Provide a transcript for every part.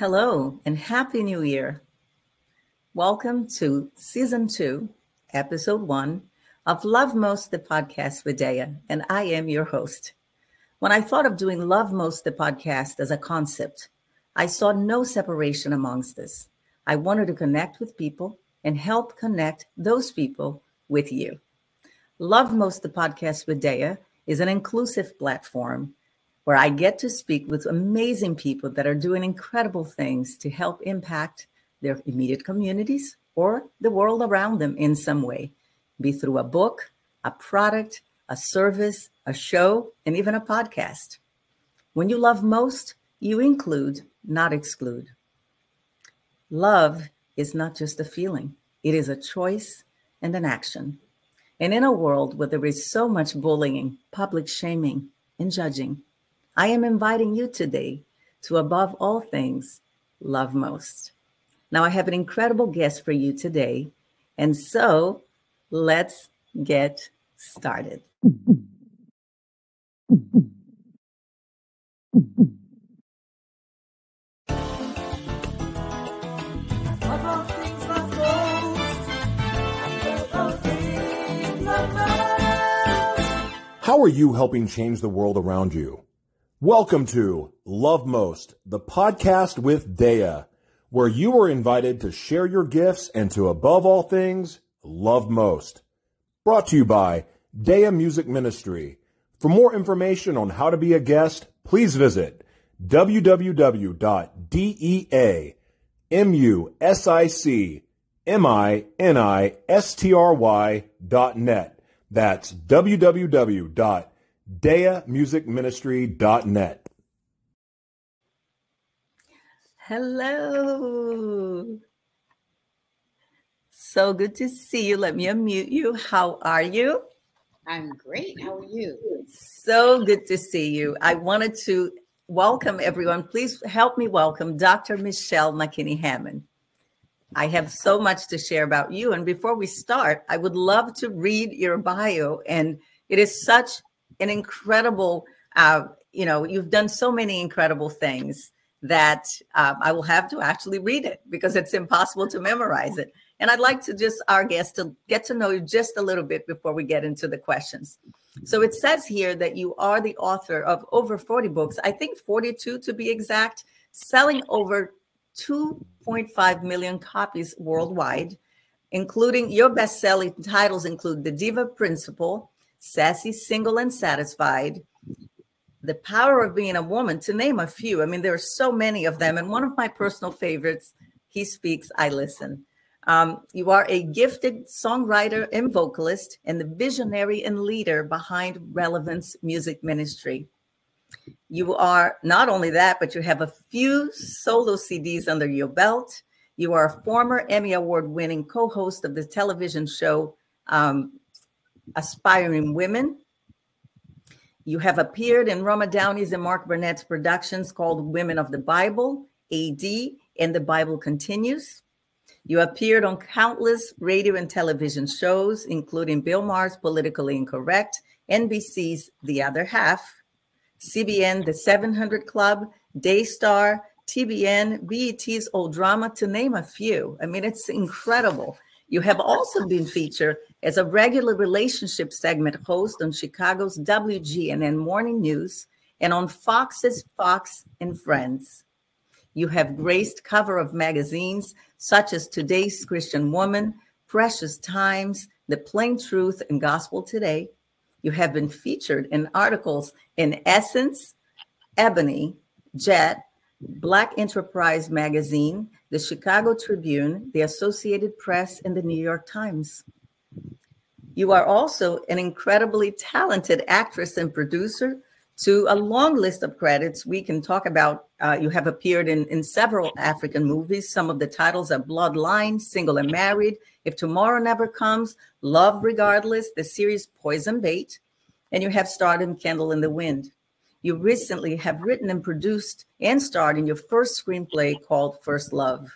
Hello and Happy New Year. Welcome to Season 2, Episode 1 of Love Most, the podcast with Dea, and I am your host. When I thought of doing Love Most, the podcast as a concept, I saw no separation amongst us. I wanted to connect with people and help connect those people with you. Love Most, the podcast with Dea is an inclusive platform where I get to speak with amazing people that are doing incredible things to help impact their immediate communities or the world around them in some way, be through a book, a product, a service, a show, and even a podcast. When you love most, you include, not exclude. Love is not just a feeling, it is a choice and an action. And in a world where there is so much bullying, public shaming, and judging, I am inviting you today to, above all things, love most. Now, I have an incredible guest for you today. And so let's get started. How are you helping change the world around you? Welcome to Love Most, the podcast with Dea, where you are invited to share your gifts and to, above all things, love most. Brought to you by Dea Music Ministry. For more information on how to be a guest, please visit www.deamusicministry.net. That's www deamusicministry.net. Hello. So good to see you. Let me unmute you. How are you? I'm great. How are you? So good to see you. I wanted to welcome everyone. Please help me welcome Dr. Michelle McKinney Hammond. I have so much to share about you. And before we start, I would love to read your bio. And it is such an incredible, uh, you know, you've done so many incredible things that um, I will have to actually read it because it's impossible to memorize it. And I'd like to just our guests to get to know you just a little bit before we get into the questions. So it says here that you are the author of over 40 books, I think 42 to be exact, selling over 2.5 million copies worldwide, including your best-selling titles include The Diva Principle, sassy, single, and satisfied, the power of being a woman, to name a few. I mean, there are so many of them. And one of my personal favorites, He Speaks, I Listen. Um, you are a gifted songwriter and vocalist, and the visionary and leader behind Relevance Music Ministry. You are not only that, but you have a few solo CDs under your belt. You are a former Emmy Award winning co host of the television show um, aspiring women. You have appeared in Roma Downey's and Mark Burnett's productions called Women of the Bible, AD, and the Bible Continues. You appeared on countless radio and television shows, including Bill Maher's Politically Incorrect, NBC's The Other Half, CBN The 700 Club, Daystar, TBN, BET's Old Drama, to name a few. I mean, it's incredible. You have also been featured as a regular relationship segment host on Chicago's WGN Morning News and on Fox's Fox and Friends. You have graced cover of magazines such as Today's Christian Woman, Precious Times, The Plain Truth, and Gospel Today. You have been featured in articles in Essence, Ebony, Jet, Black Enterprise Magazine, the Chicago Tribune, the Associated Press, and the New York Times. You are also an incredibly talented actress and producer to a long list of credits. We can talk about, uh, you have appeared in, in several African movies. Some of the titles are Bloodline, Single and Married, If Tomorrow Never Comes, Love Regardless, the series Poison Bait, and you have starred in Candle in the Wind. You recently have written and produced and starred in your first screenplay called First Love.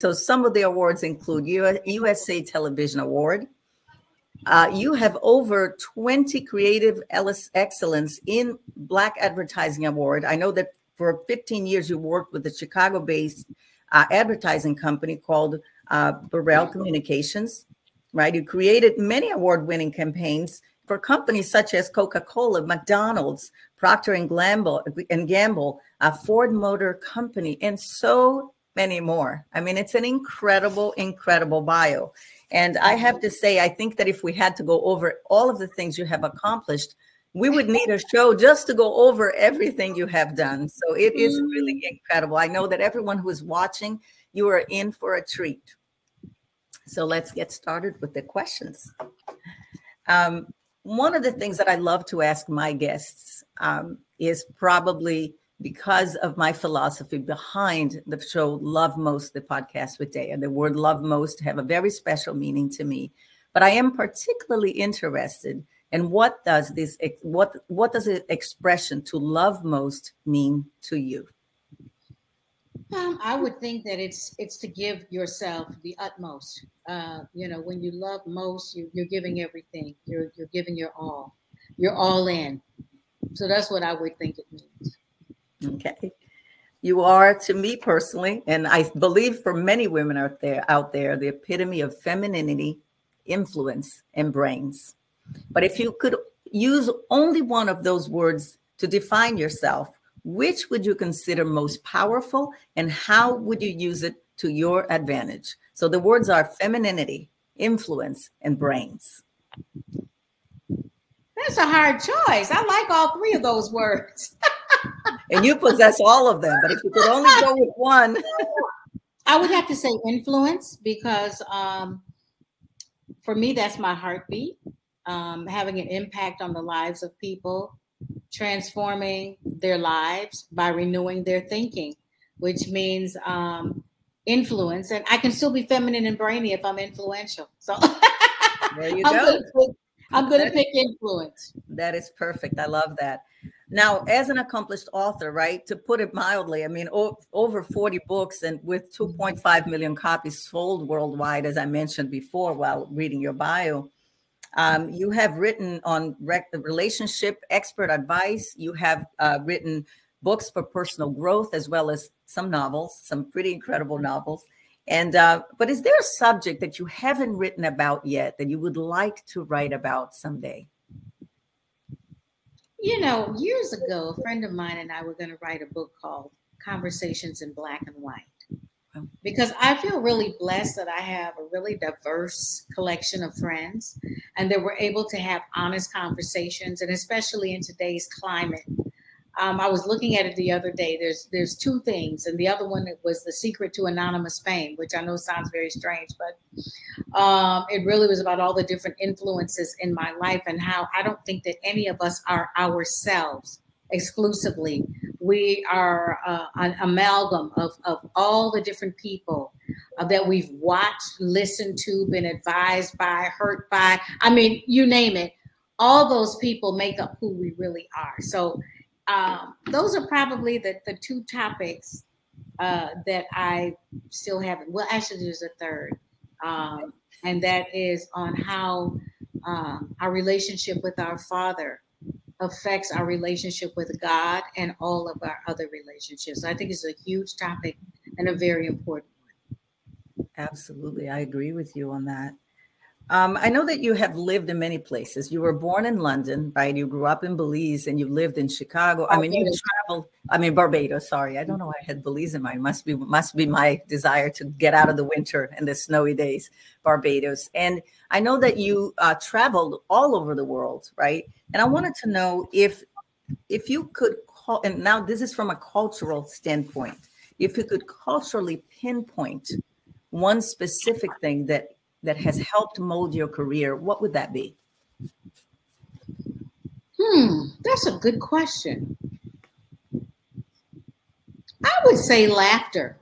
So some of the awards include USA Television Award, Uh, you have over 20 creative excellence in Black Advertising Award. I know that for 15 years you worked with a Chicago-based uh, advertising company called uh, Burrell Communications, right? You created many award-winning campaigns for companies such as Coca-Cola, McDonald's, Procter and Gamble, and Gamble, uh, Ford Motor Company, and so many more. I mean, it's an incredible, incredible bio. And I have to say, I think that if we had to go over all of the things you have accomplished, we would need a show just to go over everything you have done. So it is really mm. incredible. I know that everyone who is watching, you are in for a treat. So let's get started with the questions. Um, one of the things that I love to ask my guests um, is probably because of my philosophy behind the show Love Most, the podcast with Dea. The word love most have a very special meaning to me. But I am particularly interested in what does this what what does the expression to love most mean to you? Um, I would think that it's it's to give yourself the utmost. Uh, you know, when you love most, you, you're giving everything. You're you're giving your all. You're all in. So that's what I would think it means. Okay. You are to me personally, and I believe for many women out there out there, the epitome of femininity, influence, and brains. But if you could use only one of those words to define yourself, which would you consider most powerful and how would you use it to your advantage? So the words are femininity, influence, and brains. That's a hard choice. I like all three of those words. and you possess all of them. But if you could only go with one, I would have to say influence because um, for me, that's my heartbeat. Um, having an impact on the lives of people, transforming their lives by renewing their thinking, which means um, influence. And I can still be feminine and brainy if I'm influential. So there you I'm go. I'm going to pick influence. That is perfect. I love that. Now, as an accomplished author, right, to put it mildly, I mean, o- over 40 books and with 2.5 million copies sold worldwide, as I mentioned before while reading your bio, um, you have written on rec- relationship expert advice. You have uh, written books for personal growth as well as some novels, some pretty incredible novels. And uh, but is there a subject that you haven't written about yet that you would like to write about someday? You know, years ago, a friend of mine and I were going to write a book called Conversations in Black and White because I feel really blessed that I have a really diverse collection of friends and that we're able to have honest conversations. And especially in today's climate, um, I was looking at it the other day. There's there's two things, and the other one was the secret to anonymous fame, which I know sounds very strange, but um, it really was about all the different influences in my life and how I don't think that any of us are ourselves exclusively. We are uh, an amalgam of, of all the different people uh, that we've watched, listened to, been advised by, hurt by. I mean, you name it. All those people make up who we really are. So um, those are probably the, the two topics uh, that I still haven't. Well, actually, there's a third, um, and that is on how um, our relationship with our Father affects our relationship with God and all of our other relationships. I think it's a huge topic and a very important one. Absolutely. I agree with you on that. Um, I know that you have lived in many places. You were born in London, right? You grew up in Belize and you lived in Chicago. I mean, you traveled, I mean, Barbados, sorry. I don't know why I had Belize in mind. Must be, must be my desire to get out of the winter and the snowy days, Barbados. And I know that you uh, traveled all over the world, right? And I wanted to know if, if you could call, and now this is from a cultural standpoint, if you could culturally pinpoint one specific thing that that has helped mold your career, what would that be? Hmm, that's a good question. I would say laughter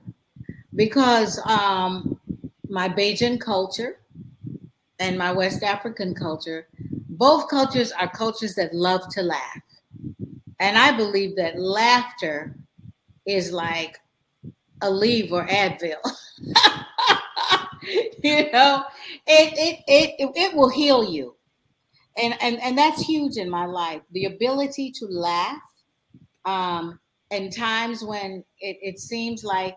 because um, my Bajan culture and my West African culture, both cultures are cultures that love to laugh. And I believe that laughter is like Aleve or Advil. you know, it, it it it will heal you, and and and that's huge in my life. The ability to laugh, um, in times when it, it seems like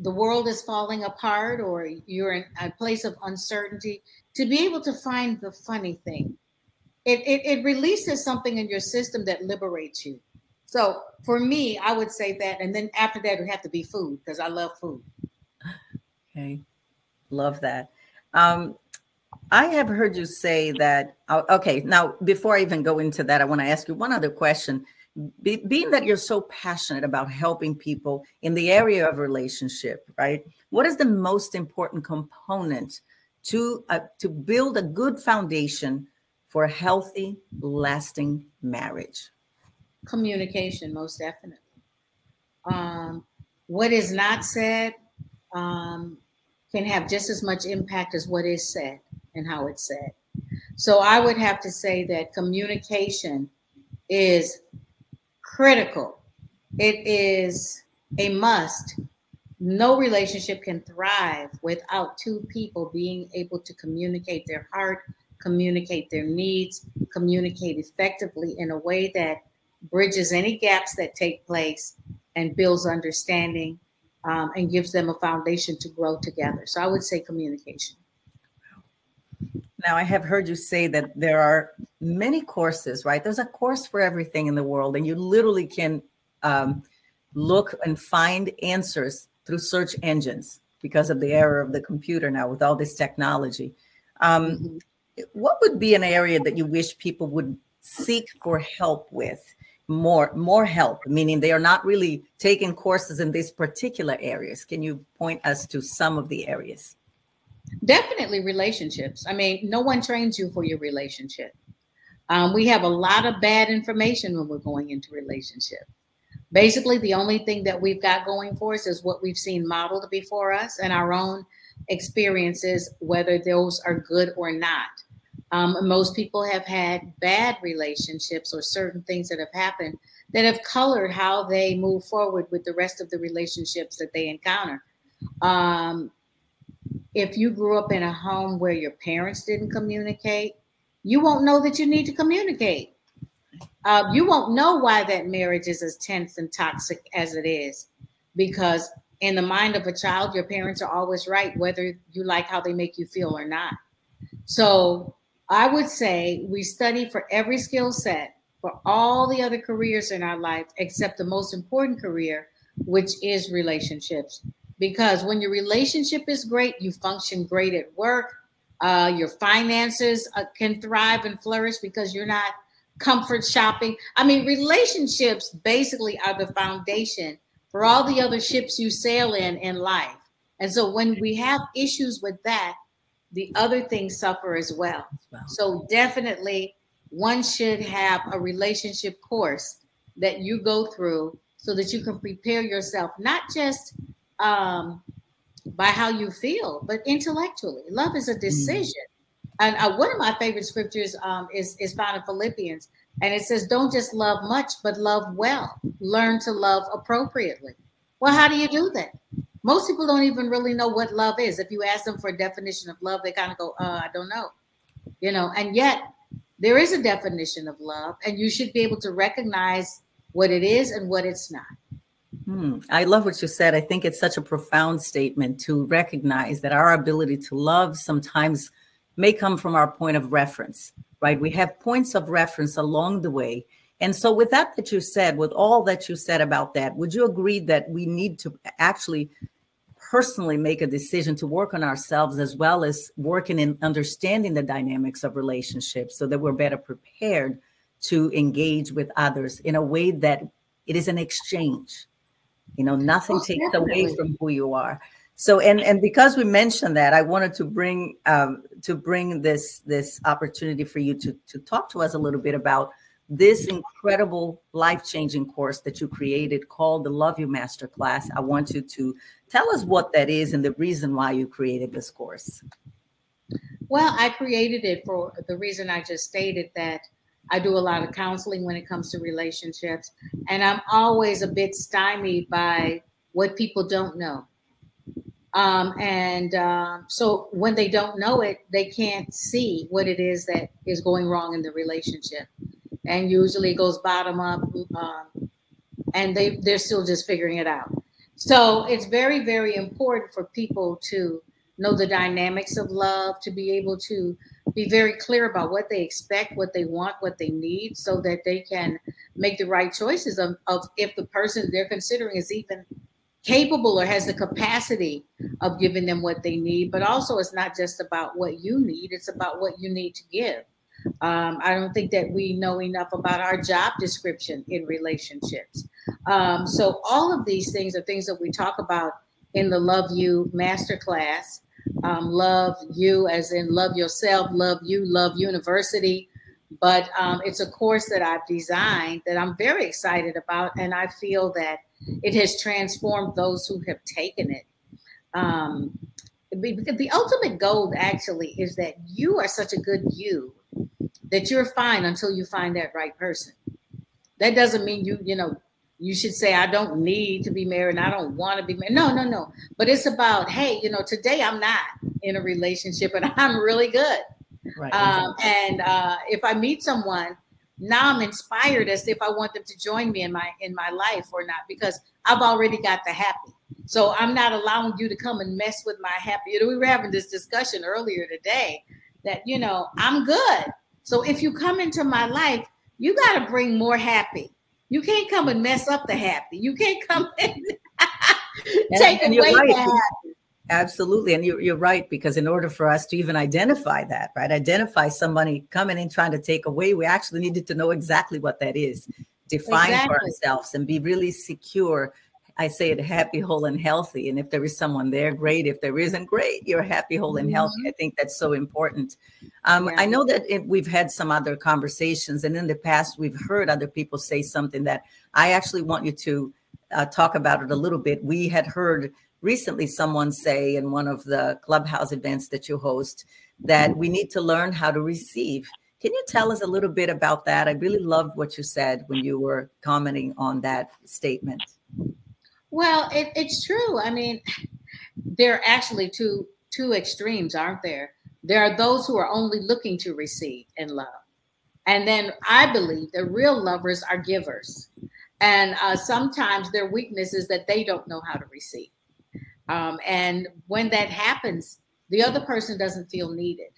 the world is falling apart or you're in a place of uncertainty, to be able to find the funny thing, it, it, it releases something in your system that liberates you. So for me, I would say that. And then after that, it would have to be food because I love food. Okay. Love that. Um, I have heard you say that. Uh, okay. Now, before I even go into that, I want to ask you one other question be, being that you're so passionate about helping people in the area of relationship, right? What is the most important component to uh, to build a good foundation for a healthy, lasting marriage? Communication, most definitely. Um, what is not said um, can have just as much impact as what is said and how it's said. So I would have to say that communication is critical. It is a must. No relationship can thrive without two people being able to communicate their heart, communicate their needs, communicate effectively in a way that bridges any gaps that take place and builds understanding um, and gives them a foundation to grow together. So I would say communication. Now, I have heard you say that there are many courses, right? There's a course for everything in the world, and you literally can um, look and find answers through search engines because of the era of the computer now with all this technology. Um, mm-hmm. What would be an area that you wish people would seek for help with? More, more help, meaning they are not really taking courses in these particular areas. Can you point us to some of the areas? Definitely relationships. I mean, no one trains you for your relationship. Um, we have a lot of bad information when we're going into relationship. Basically, the only thing that we've got going for us is what we've seen modeled before us and our own experiences, whether those are good or not. Um, most people have had bad relationships or certain things that have happened that have colored how they move forward with the rest of the relationships that they encounter. Um, if you grew up in a home where your parents didn't communicate, you won't know that you need to communicate. Uh, you won't know why that marriage is as tense and toxic as it is, because in the mind of a child, your parents are always right, whether you like how they make you feel or not. So I would say we study for every skill set for all the other careers in our life, except the most important career, which is relationships because when your relationship is great, you function great at work. Uh, your finances uh, can thrive and flourish because you're not comfort shopping. I mean, relationships basically are the foundation for all the other ships you sail in in life. And so when we have issues with that, the other things suffer as well. So definitely one should have a relationship course that you go through so that you can prepare yourself, not just um, by how you feel, but intellectually. Love is a mm. decision. And uh, one of my favorite scriptures um, is, is found in Philippians. And it says, don't just love much, but love well. Learn to love appropriately. Well, how do you do that? Most people don't even really know what love is. If you ask them for a definition of love, they kind of go, uh, I don't know. You know, and yet there is a definition of love, and you should be able to recognize what it is and what it's not. Hmm. I love what you said. I think it's such a profound statement to recognize that our ability to love sometimes may come from our point of reference, right? We have points of reference along the way. And so, with that, that you said, with all that you said about that, would you agree that we need to actually personally make a decision to work on ourselves as well as working in understanding the dynamics of relationships so that we're better prepared to engage with others in a way that it is an exchange you know, nothing oh, takes definitely. away from who you are. So, and and because we mentioned that, I wanted to bring um, to bring this this opportunity for you to to talk to us a little bit about this incredible life changing course that you created called the Love You Masterclass. I want you to tell us what that is and the reason why you created this course. Well, I created it for the reason I just stated that I do a lot of counseling when it comes to relationships, and I'm always a bit stymied by what people don't know. Um, and um, so when they don't know it, they can't see what it is that is going wrong in the relationship. And usually goes bottom up, um, and they they're still just figuring it out. So it's very very important for people to know the dynamics of love, to be able to be very clear about what they expect, what they want, what they need, so that they can make the right choices of, of if the person they're considering is even capable or has the capacity of giving them what they need. But also, it's not just about what you need, it's about what you need to give. Um, I don't think that we know enough about our job description in relationships. Um, so, all of these things are things that we talk about in the Love You Masterclass. Um, love you, as in love yourself, love you, love university. But um, it's a course that I've designed that I'm very excited about, and I feel that it has transformed those who have taken it. Um, the ultimate goal actually is that you are such a good you that you're fine until you find that right person. That doesn't mean you, you know, you should say, I don't need to be married and I don't want to be married. No, no, no. But it's about, hey, you know, today I'm not in a relationship and I'm really good. Right. Um, and uh, if I meet someone, now I'm inspired as if I want them to join me in my in my life or not, because I've already got the happy. So I'm not allowing you to come and mess with my happy. You know, we were having this discussion earlier today that, you know, I'm good. So if you come into my life, you got to bring more happy. You can't come and mess up the happy. You can't come and take and away right. the happy. Absolutely. And you're, you're right, because in order for us to even identify that, right, identify somebody coming in trying to take away, we actually needed to know exactly what that is, define exactly. for ourselves and be really secure I say it happy, whole, and healthy. And if there is someone there, great. If there isn't, great. You're happy, whole, and healthy. Mm-hmm. I think that's so important. Um, yeah. I know that if we've had some other conversations, and in the past, we've heard other people say something that I actually want you to uh, talk about it a little bit. We had heard recently someone say in one of the clubhouse events that you host that we need to learn how to receive. Can you tell us a little bit about that? I really loved what you said when you were commenting on that statement. Well, it, it's true. I mean, there are actually two two extremes, aren't there? There are those who are only looking to receive and love, and then I believe the real lovers are givers, and uh, sometimes their weakness is that they don't know how to receive, um, and when that happens, the other person doesn't feel needed,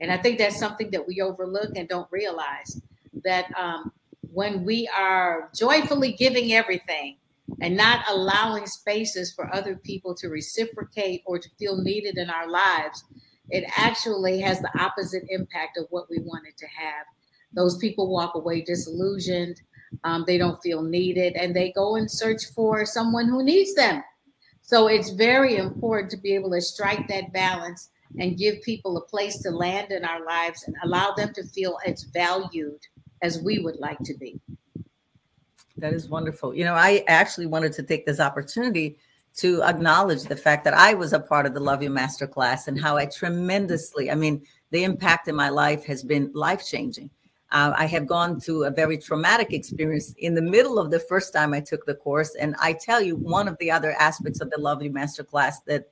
and I think that's something that we overlook and don't realize that um, when we are joyfully giving everything and not allowing spaces for other people to reciprocate or to feel needed in our lives, it actually has the opposite impact of what we wanted to have. Those people walk away disillusioned, um, they don't feel needed, and they go and search for someone who needs them. So it's very important to be able to strike that balance and give people a place to land in our lives and allow them to feel as valued as we would like to be. That is wonderful. You know, I actually wanted to take this opportunity to acknowledge the fact that I was a part of the Love You Masterclass and how I tremendously, I mean, the impact in my life has been life changing. Uh, I have gone through a very traumatic experience in the middle of the first time I took the course. And I tell you, one of the other aspects of the Love You Masterclass that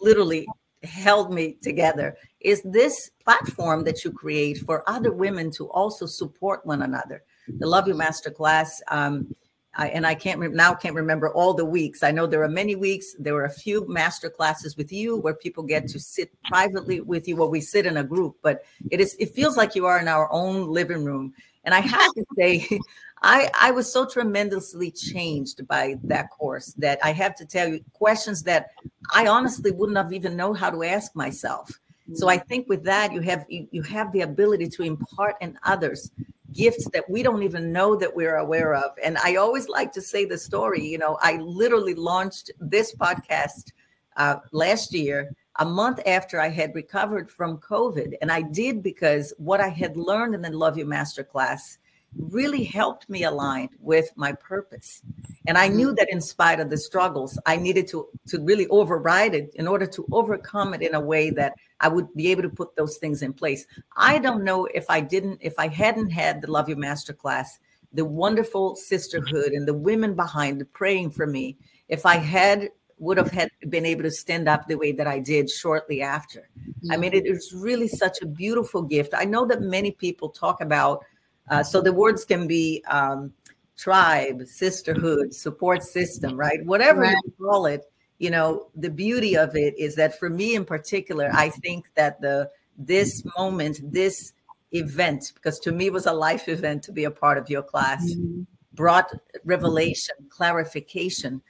literally held me together is this platform that you create for other women to also support one another the Love You Masterclass. Um, I, and I can't re- now can't remember all the weeks. I know there are many weeks. There were a few master classes with you where people get to sit privately with you, where we sit in a group. But it is it feels like you are in our own living room. And I have to say, I I was so tremendously changed by that course that I have to tell you questions that I honestly wouldn't have even know how to ask myself. So I think with that you have you, you have the ability to impart in others gifts that we don't even know that we're aware of. And I always like to say the story. You know, I literally launched this podcast uh, last year, a month after I had recovered from COVID. And I did because what I had learned in the Love You Masterclass really helped me align with my purpose. And I knew that in spite of the struggles, I needed to, to really override it in order to overcome it in a way that I would be able to put those things in place. I don't know if I didn't, if I hadn't had the Love You Masterclass, the wonderful sisterhood and the women behind it praying for me, if I had would have had been able to stand up the way that I did shortly after. I mean, it is really such a beautiful gift. I know that many people talk about, uh, so the words can be um, tribe, sisterhood, support system, right? Whatever right. you call it, you know, the beauty of it is that for me in particular, I think that the this moment, this event, because to me was a life event to be a part of your class, mm-hmm. brought revelation, clarification,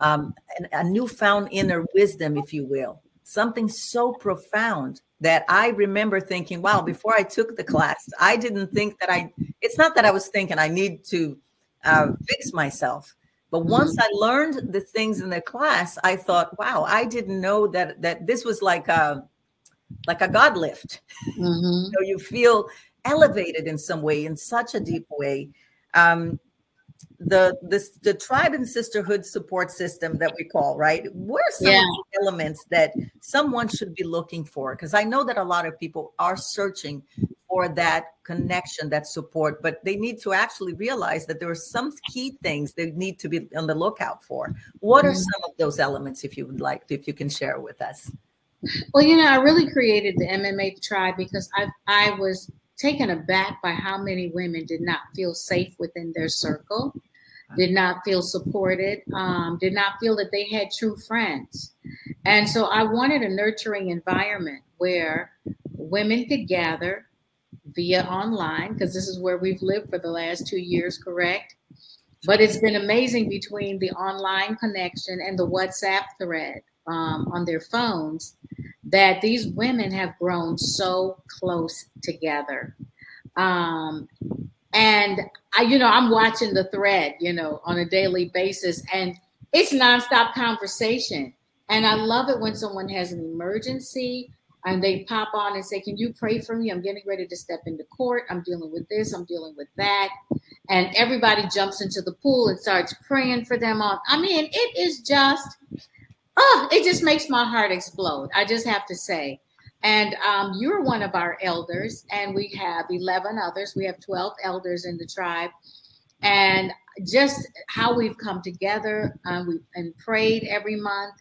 um, a newfound inner wisdom, if you will, something so profound that I remember thinking, wow, before I took the class, I didn't think that I, it's not that I was thinking I need to uh, fix myself. But once mm-hmm. I learned the things in the class, I thought, wow, I didn't know that that this was like a like a God lift. Mm-hmm. so you feel elevated in some way, in such a deep way. Um, the this the tribe and sisterhood support system that we call right what are some yeah. elements that someone should be looking for because i know that a lot of people are searching for that connection that support but they need to actually realize that there are some key things they need to be on the lookout for what are mm-hmm. some of those elements if you would like if you can share with us well you know i really created the mma tribe because i i was taken aback by how many women did not feel safe within their circle, did not feel supported, um, did not feel that they had true friends. And so I wanted a nurturing environment where women could gather via online, because this is where we've lived for the last two years, correct? But it's been amazing between the online connection and the WhatsApp thread um, on their phones that these women have grown so close together. Um, and I, you know, I'm watching the thread, you know, on a daily basis, and it's nonstop conversation. And I love it when someone has an emergency and they pop on and say, Can you pray for me? I'm getting ready to step into court. I'm dealing with this, I'm dealing with that. And everybody jumps into the pool and starts praying for them on. I mean, it is just oh, it just makes my heart explode. I just have to say. And um, you're one of our elders, and we have 11 others. We have 12 elders in the tribe. And just how we've come together um, we, and prayed every month,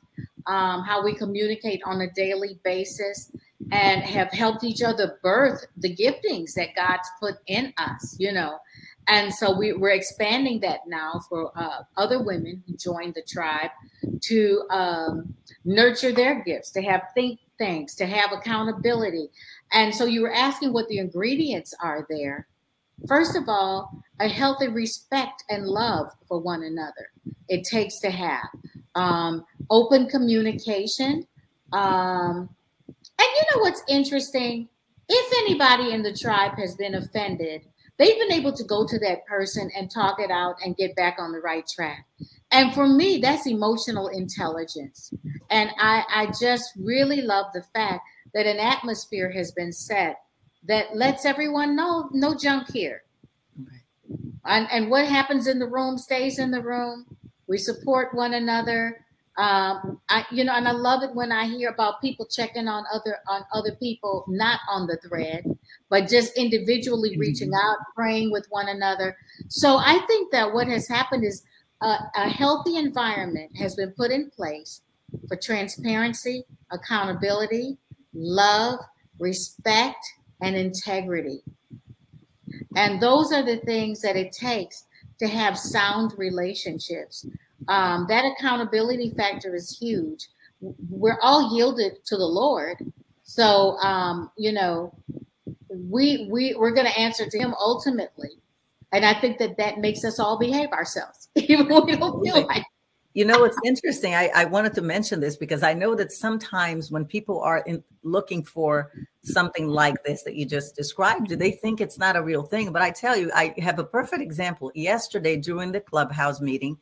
um, how we communicate on a daily basis, and have helped each other birth the giftings that God's put in us, you know. And so we, are expanding that now for uh, other women who join the tribe to um, nurture their gifts, to have think tanks, to have accountability. And so you were asking what the ingredients are there. First of all, a healthy respect and love for one another. It takes to have um, open communication. Um, and you know what's interesting? If anybody in the tribe has been offended, they've been able to go to that person and talk it out and get back on the right track. And for me, that's emotional intelligence. And I, I just really love the fact that an atmosphere has been set that lets everyone know no junk here. And, and what happens in the room stays in the room. We support one another. Um, I, you know, and I love it when I hear about people checking on other on other people, not on the thread, but just individually mm-hmm. reaching out, praying with one another. So I think that what has happened is a, a healthy environment has been put in place for transparency, accountability, love, respect, and integrity. And those are the things that it takes to have sound relationships um, that accountability factor is huge. We're all yielded to the Lord, so um, you know, we we we're going to answer to Him ultimately, and I think that that makes us all behave ourselves, even when we don't feel like. You know, it's interesting. I, I wanted to mention this because I know that sometimes when people are in, looking for something like this that you just described, they think it's not a real thing. But I tell you, I have a perfect example. Yesterday during the clubhouse meeting,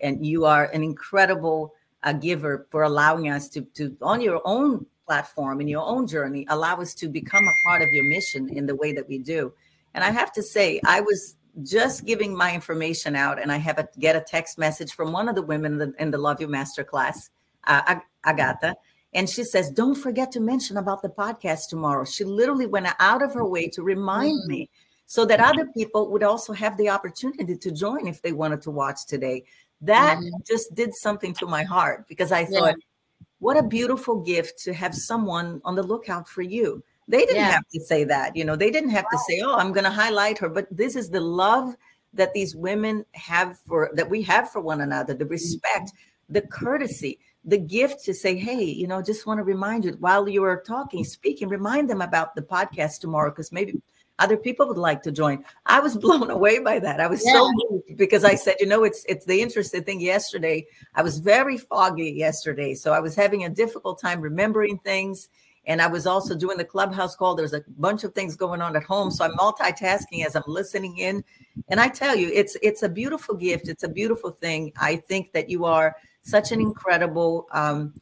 and you are an incredible uh, giver for allowing us to, to on your own platform in your own journey allow us to become a part of your mission in the way that we do. And i have to say i was just giving my information out and i have a get a text message from one of the women in the, in the love you master class uh, agatha and she says don't forget to mention about the podcast tomorrow. She literally went out of her way to remind me so that other people would also have the opportunity to join if they wanted to watch today that mm-hmm. just did something to my heart because I thought, yeah. what a beautiful gift to have someone on the lookout for you. They didn't yeah. have to say that, you know, they didn't have wow. to say, oh, I'm going to highlight her, but this is the love that these women have for that we have for one another, the respect, mm-hmm. the courtesy, the gift to say, hey, you know, just want to remind you while you are talking, speaking, remind them about the podcast tomorrow because maybe other people would like to join. I was blown away by that. I was yeah. so moved because I said, you know, it's it's the interesting thing. Yesterday, I was very foggy yesterday, so I was having a difficult time remembering things. And I was also doing the clubhouse call. There's a bunch of things going on at home, so I'm multitasking as I'm listening in. And I tell you, it's it's a beautiful gift. It's a beautiful thing. I think that you are such an incredible um,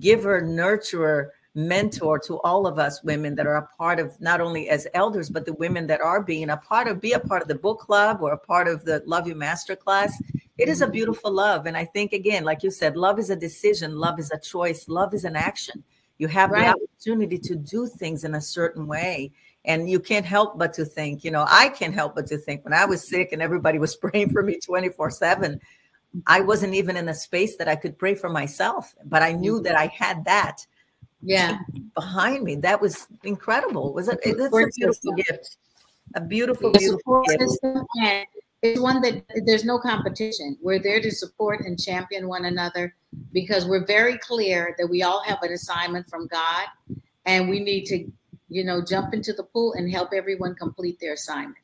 giver, nurturer, mentor to all of us women that are a part of not only as elders, but the women that are being a part of, be a part of the book club or a part of the Love You Masterclass. It is a beautiful love. And I think, again, like you said, love is a decision, love is a choice, love is an action. You have right. the opportunity to do things in a certain way. And you can't help but to think, you know, I can't help but to think when I was sick and everybody was praying for me 24 7, I wasn't even in a space that I could pray for myself, but I knew mm-hmm. that I had that yeah behind me. That was incredible. Was it? It's a beautiful gift. A beautiful, beautiful gift. And it's one that there's no competition. We're there to support and champion one another because we're very clear that we all have an assignment from God and we need to, you know, jump into the pool and help everyone complete their assignment.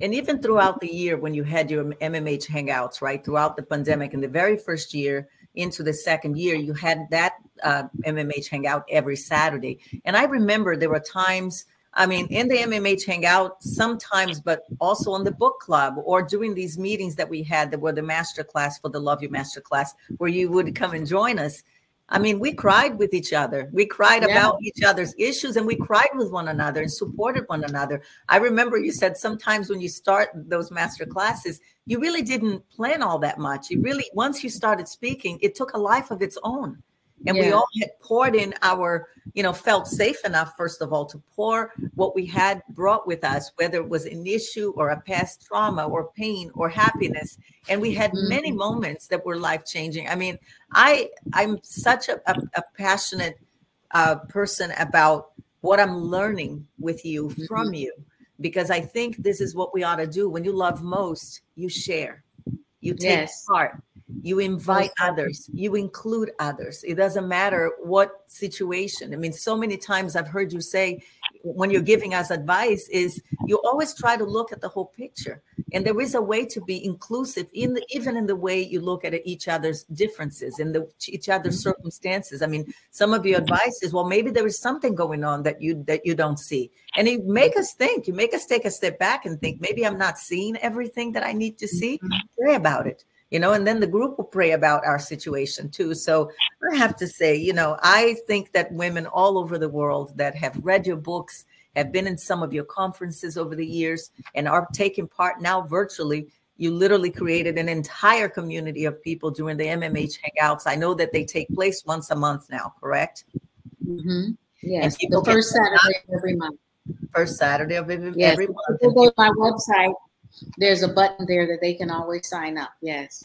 And even throughout the year, when you had your MMH hangouts, right, throughout the pandemic, in the very first year into the second year, you had that uh, MMH hangout every Saturday. And I remember there were times, I mean, in the MMH hangout sometimes, but also on the book club or during these meetings that we had that were the master class for the Love You Master class, where you would come and join us. I mean, we cried with each other. We cried yeah. about each other's issues and we cried with one another and supported one another. I remember you said sometimes when you start those master classes, you really didn't plan all that much. You really, once you started speaking, it took a life of its own and yeah. we all had poured in our you know felt safe enough first of all to pour what we had brought with us whether it was an issue or a past trauma or pain or happiness and we had mm-hmm. many moments that were life changing i mean i i'm such a, a, a passionate uh, person about what i'm learning with you mm-hmm. from you because i think this is what we ought to do when you love most you share you take yes. part you invite others. you include others. It doesn't matter what situation. I mean so many times i've heard you say when you're giving us advice is you always try to look at the whole picture. And there is a way to be inclusive in the, even in the way you look at each other's differences and the each other's mm-hmm. circumstances. I mean some of your advice is well maybe there is something going on that you that you don't see. And you make us think. You make us take a step back and think maybe i'm not seeing everything that i need to see. Mm-hmm. pray about it you know, and then the group will pray about our situation too. So I have to say, you know, I think that women all over the world that have read your books, have been in some of your conferences over the years, and are taking part now virtually. You literally created an entire community of people during the MMH Hangouts. I know that they take place once a month now, correct? Mm-hmm. Yes, the first Saturday of every month. First Saturday of every, yes. every month. Go to my website there's a button there that they can always sign up. Yes.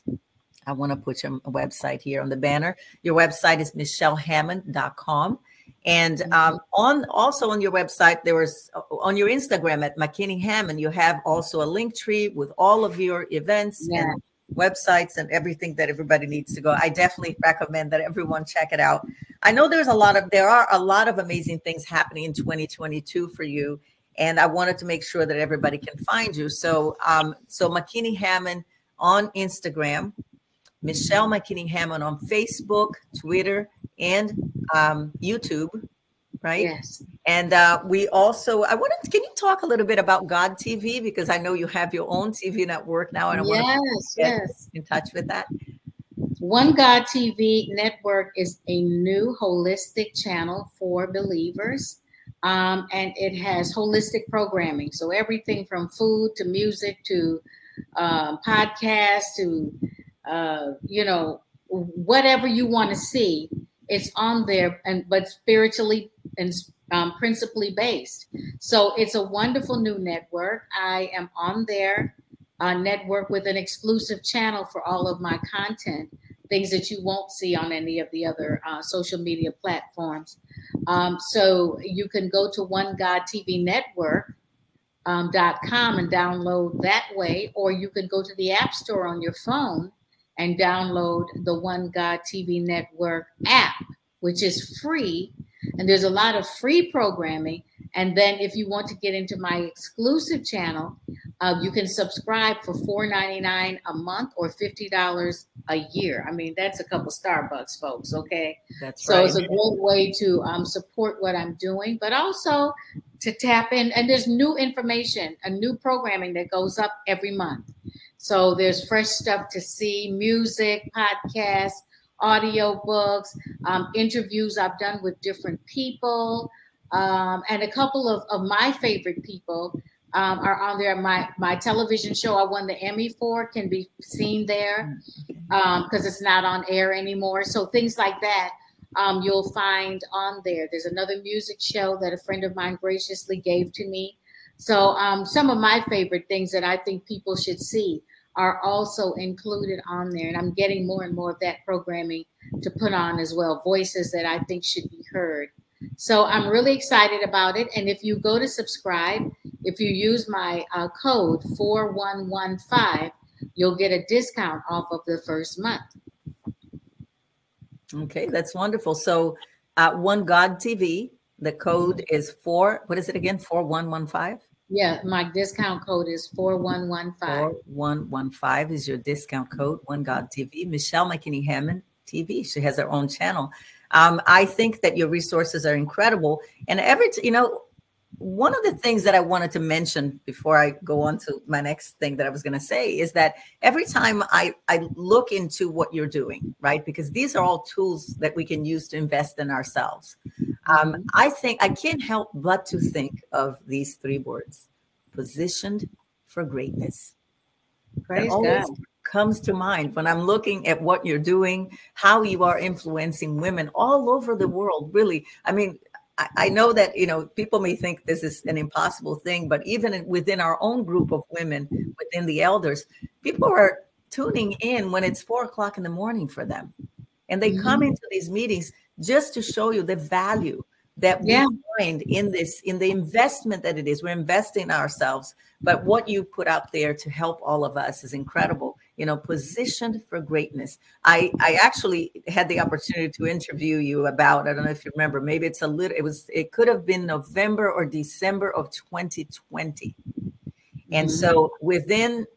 I want to put your website here on the banner. Your website is michellehammond.com. And mm-hmm. um, on also on your website, there was uh, on your Instagram at McKinney Hammond, you have also a Linktree with all of your events yeah. and websites and everything that everybody needs to go. I definitely recommend that everyone check it out. I know there's a lot of there are a lot of amazing things happening in 2022 for you and I wanted to make sure that everybody can find you. So, um, so McKinney Hammond on Instagram, Michelle McKinney Hammond on Facebook, Twitter, and um, YouTube, right? Yes. And uh, we also, I wanted, can you talk a little bit about God TV because I know you have your own TV network now, and I yes, want to get yes. in touch with that. One God TV network is a new holistic channel for believers um, and it has holistic programming. So everything from food to music to um, podcasts to uh, you know whatever you want to see, it's on there, and but spiritually and um, principally based. So it's a wonderful new network. I am on there uh, network with an exclusive channel for all of my content, things that you won't see on any of the other uh, social media platforms. Um, so you can go to One God TV Network. Um, .com and download that way, or you can go to the App Store on your phone and download the One God TV Network app, which is free. And there's a lot of free programming and then if you want to get into my exclusive channel, uh, you can subscribe for $4.99 a month or $50 a year. I mean, that's a couple Starbucks, folks. Okay. That's so right. it's a great way to um, support what I'm doing, but also to tap in. And there's new information, a new programming that goes up every month. So there's fresh stuff to see, music, podcasts, audio books, um, interviews I've done with different people. Um, and a couple of, of my favorite people um, are on there. My my television show I won the Emmy for can be seen there because um, it's not on air anymore. So things like that um, you'll find on there. There's another music show that a friend of mine graciously gave to me. So um, some of my favorite things that I think people should see are also included on there, and I'm getting more and more of that programming to put on as well. Voices that I think should be heard. So I'm really excited about it. And if you go to subscribe, if you use my uh, code 4115, you'll get a discount off of the first month. Okay, that's wonderful. So uh, One God TV, the code is four, what is it again? 4115? Yeah, my discount code is 4115. 4115 is your discount code, One God TV. Michelle McKinney Hammond TV. She has her own channel. Um, I think that your resources are incredible. And every, you know, one of the things that I wanted to mention before I go on to my next thing that I was going to say is that every time I, I look into what you're doing, right? Because these are all tools that we can use to invest in ourselves. Um, I think I can't help but to think of these three words positioned for greatness. Praise God comes to mind when I'm looking at what you're doing, how you are influencing women all over the world. Really, I mean, I, I know that you know people may think this is an impossible thing, but even within our own group of women, within the elders, people are tuning in when it's four o'clock in the morning for them, and they mm-hmm. come into these meetings just to show you the value that we yeah. find in this in the investment that it is we're investing ourselves but what you put out there to help all of us is incredible you know positioned for greatness i i actually had the opportunity to interview you about i don't know if you remember maybe it's a little it was it could have been november or december of 2020 and mm-hmm. so within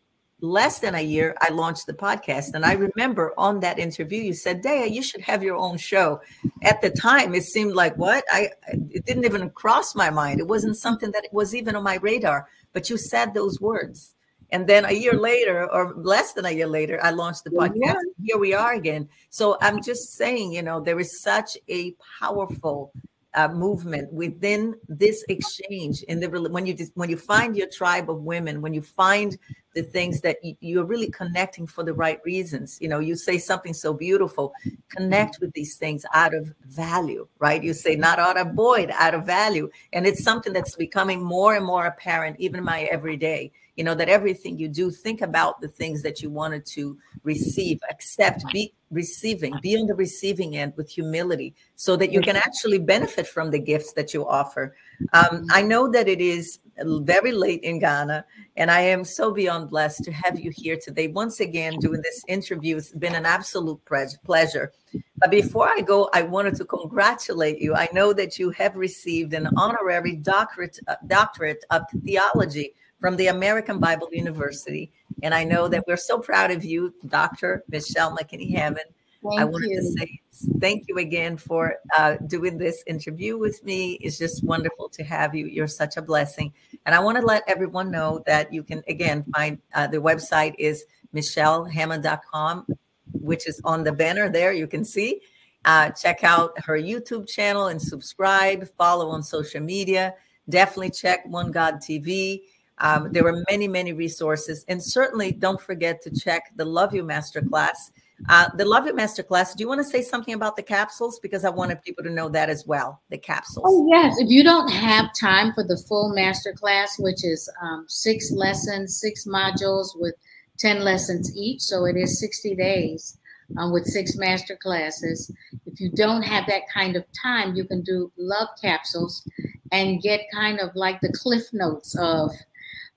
less than a year, I launched the podcast. And I remember on that interview, you said, Dea, you should have your own show. At the time, it seemed like what? I it didn't even cross my mind. It wasn't something that was even on my radar. But you said those words. And then a year later, or less than a year later, I launched the podcast. Yeah. Here we are again. So I'm just saying, you know, there is such a powerful uh, movement within this exchange in the when you when you find your tribe of women when you find the things that you, are really connecting for the right reasons you know you say something so beautiful connect with these things out of value right you say not out of void out of value and it's something that's becoming more and more apparent even in my everyday you know that everything you do think about the things that you wanted to receive accept be receiving be on the receiving end with humility so that you can actually benefit from the gifts that you offer. Um, i know that it is very late in ghana and i am so beyond blessed to have you here today once again doing this interview. It's been an absolute pleasure. But before i go i wanted to congratulate you. I know that you have received an honorary doctorate uh, doctorate of theology from the American Bible University. And I know that we're so proud of you, Dr. Michelle McKinney Hammond. Thank I wanted you. to say thank you again for uh, doing this interview with me. It's just wonderful to have you. You're such a blessing. And I want to let everyone know that you can, again, find uh, the website is michellehammond.com, which is on the banner there. You can see. Uh, check out her YouTube channel and subscribe, follow on social media. Definitely check One God TV. Um, there were many, many resources. And certainly don't forget to check the Love You Masterclass Uh, the Love It Masterclass, do you want to say something about the capsules? Because I wanted people to know that as well, the capsules. Oh, yes. If you don't have time for the full masterclass, which is um, six lessons, six modules with 10 lessons each, so it is 60 days um, with six master classes. If you don't have that kind of time, you can do love capsules and get kind of like the cliff notes of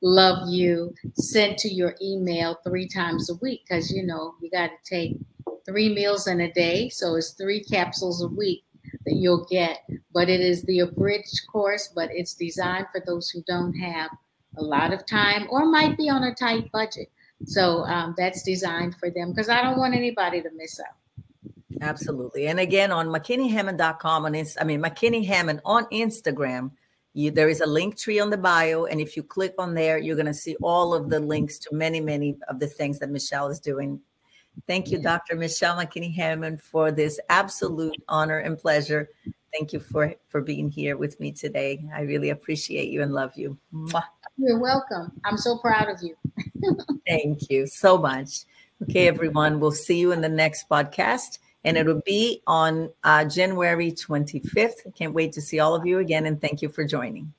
love you sent to your email three times a week because you know you got to take three meals in a day so it's three capsules a week that you'll get. But it is the abridged course but it's designed for those who don't have a lot of time or might be on a tight budget. So um, that's designed for them because i don't want anybody to miss out. Absolutely. And again on mckinneyhammond.com on i mean mckinney hammond on instagram you, there is a Linktree on the bio, and if you click on there, you're going to see all of the links to many, many of the things that Michelle is doing. Thank you, Dr. Michelle McKinney Hammond, for this absolute honor and pleasure. Thank you for for being here with me today. I really appreciate you and love you. Mwah. You're welcome. I'm so proud of you. Thank you so much. Okay, everyone, we'll see you in the next podcast and it'll be on uh, January 25th. I can't wait to see all of you again, and thank you for joining.